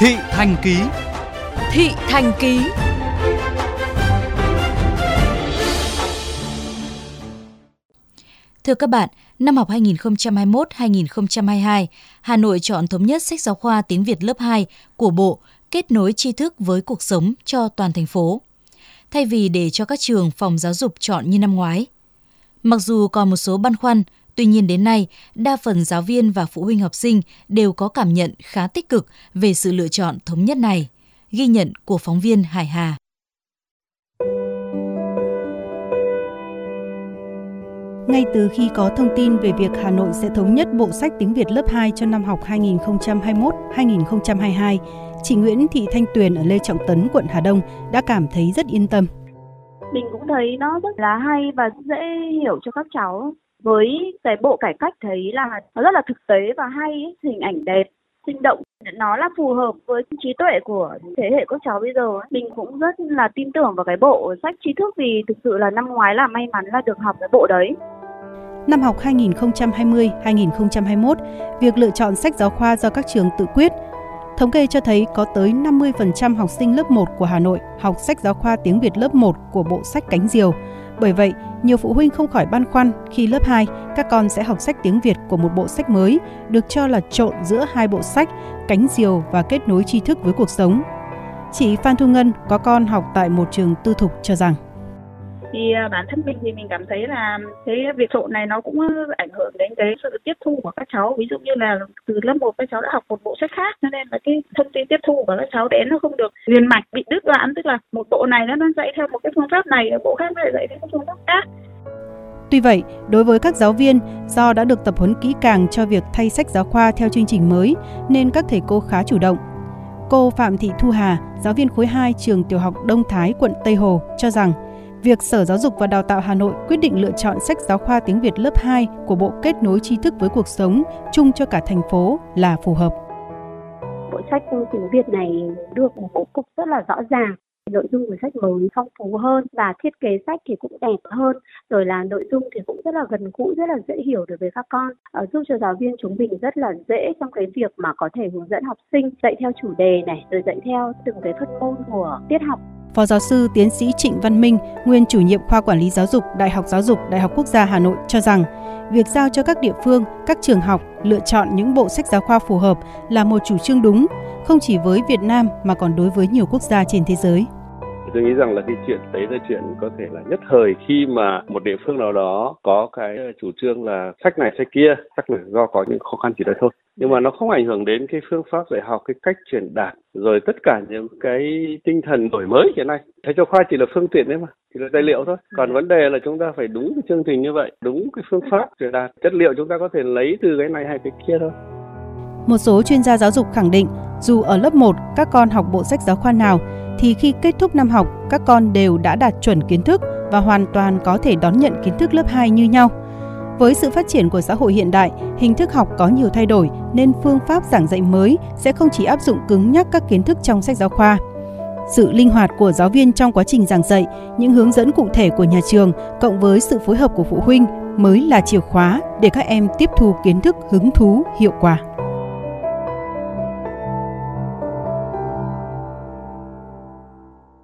Thị Thành Ký Thị Thành Ký Thưa các bạn, năm học 2021-2022, Hà Nội chọn thống nhất sách giáo khoa tiếng Việt lớp 2 của Bộ kết nối tri thức với cuộc sống cho toàn thành phố, thay vì để cho các trường phòng giáo dục chọn như năm ngoái. Mặc dù còn một số băn khoăn, tuy nhiên đến nay, đa phần giáo viên và phụ huynh học sinh đều có cảm nhận khá tích cực về sự lựa chọn thống nhất này. Ghi nhận của phóng viên Hải Hà. Ngay từ khi có thông tin về việc Hà Nội sẽ thống nhất bộ sách tiếng Việt lớp 2 cho năm học 2021-2022, chị Nguyễn Thị Thanh Tuyền ở Lê Trọng Tấn, quận Hà Đông đã cảm thấy rất yên tâm. Mình cũng thấy nó rất là hay và dễ hiểu cho các cháu. Với cái bộ cải cách thấy là nó rất là thực tế và hay, hình ảnh đẹp sinh động nó là phù hợp với trí tuệ của thế hệ các cháu bây giờ mình cũng rất là tin tưởng vào cái bộ sách trí thức vì thực sự là năm ngoái là may mắn là được học cái bộ đấy Năm học 2020-2021, việc lựa chọn sách giáo khoa do các trường tự quyết. Thống kê cho thấy có tới 50% học sinh lớp 1 của Hà Nội học sách giáo khoa tiếng Việt lớp 1 của bộ sách Cánh Diều. Bởi vậy, nhiều phụ huynh không khỏi băn khoăn khi lớp 2 các con sẽ học sách tiếng Việt của một bộ sách mới được cho là trộn giữa hai bộ sách Cánh Diều và kết nối tri thức với cuộc sống. Chị Phan Thu Ngân có con học tại một trường tư thục cho rằng thì à, bản thân mình thì mình cảm thấy là cái việc trộn này nó cũng ảnh hưởng đến cái sự tiếp thu của các cháu. Ví dụ như là từ lớp 1 các cháu đã học một bộ sách khác cho nên là cái thông tin tiếp thu của các cháu đến nó không được liền mạch bị đứt đoạn. Tức là một bộ này nó dạy theo một cái phương pháp này bộ khác lại dạy theo phương pháp khác. Tuy vậy, đối với các giáo viên, do đã được tập huấn kỹ càng cho việc thay sách giáo khoa theo chương trình mới, nên các thầy cô khá chủ động. Cô Phạm Thị Thu Hà, giáo viên khối 2 trường tiểu học Đông Thái, quận Tây Hồ, cho rằng việc Sở Giáo dục và Đào tạo Hà Nội quyết định lựa chọn sách giáo khoa tiếng Việt lớp 2 của Bộ Kết nối tri thức với cuộc sống chung cho cả thành phố là phù hợp. Bộ sách tiếng Việt này được một bố cục rất là rõ ràng, nội dung của sách mới phong phú hơn và thiết kế sách thì cũng đẹp hơn. Rồi là nội dung thì cũng rất là gần gũi rất là dễ hiểu đối với các con. Ờ, giúp cho giáo viên chúng mình rất là dễ trong cái việc mà có thể hướng dẫn học sinh dạy theo chủ đề này rồi dạy theo từng cái phân môn của tiết học. Phó giáo sư tiến sĩ Trịnh Văn Minh, nguyên chủ nhiệm khoa quản lý giáo dục Đại học Giáo dục Đại học Quốc gia Hà Nội cho rằng, việc giao cho các địa phương, các trường học lựa chọn những bộ sách giáo khoa phù hợp là một chủ trương đúng, không chỉ với Việt Nam mà còn đối với nhiều quốc gia trên thế giới tôi nghĩ rằng là cái chuyện đấy là chuyện có thể là nhất thời khi mà một địa phương nào đó có cái ờ, chủ trương là sách này, sách kia, chắc là do có những khó khăn gì đó thôi. Nhưng mà nó không ảnh hưởng đến cái phương pháp dạy học, cái cách truyền đạt, rồi tất cả những cái tinh thần đổi mới hiện nay. Sách giáo khoa chỉ là phương tiện đấy mà, chỉ là tài liệu thôi. Còn vấn đề là chúng ta phải đúng cái chương trình như vậy, đúng cái phương pháp truyền đạt. Chất liệu chúng ta có thể lấy từ cái này hay cái kia thôi. Một số chuyên gia giáo dục khẳng định, dù ở lớp 1 các con học bộ sách giáo khoa nào thì khi kết thúc năm học, các con đều đã đạt chuẩn kiến thức và hoàn toàn có thể đón nhận kiến thức lớp 2 như nhau. Với sự phát triển của xã hội hiện đại, hình thức học có nhiều thay đổi nên phương pháp giảng dạy mới sẽ không chỉ áp dụng cứng nhắc các kiến thức trong sách giáo khoa. Sự linh hoạt của giáo viên trong quá trình giảng dạy, những hướng dẫn cụ thể của nhà trường cộng với sự phối hợp của phụ huynh mới là chìa khóa để các em tiếp thu kiến thức hứng thú hiệu quả.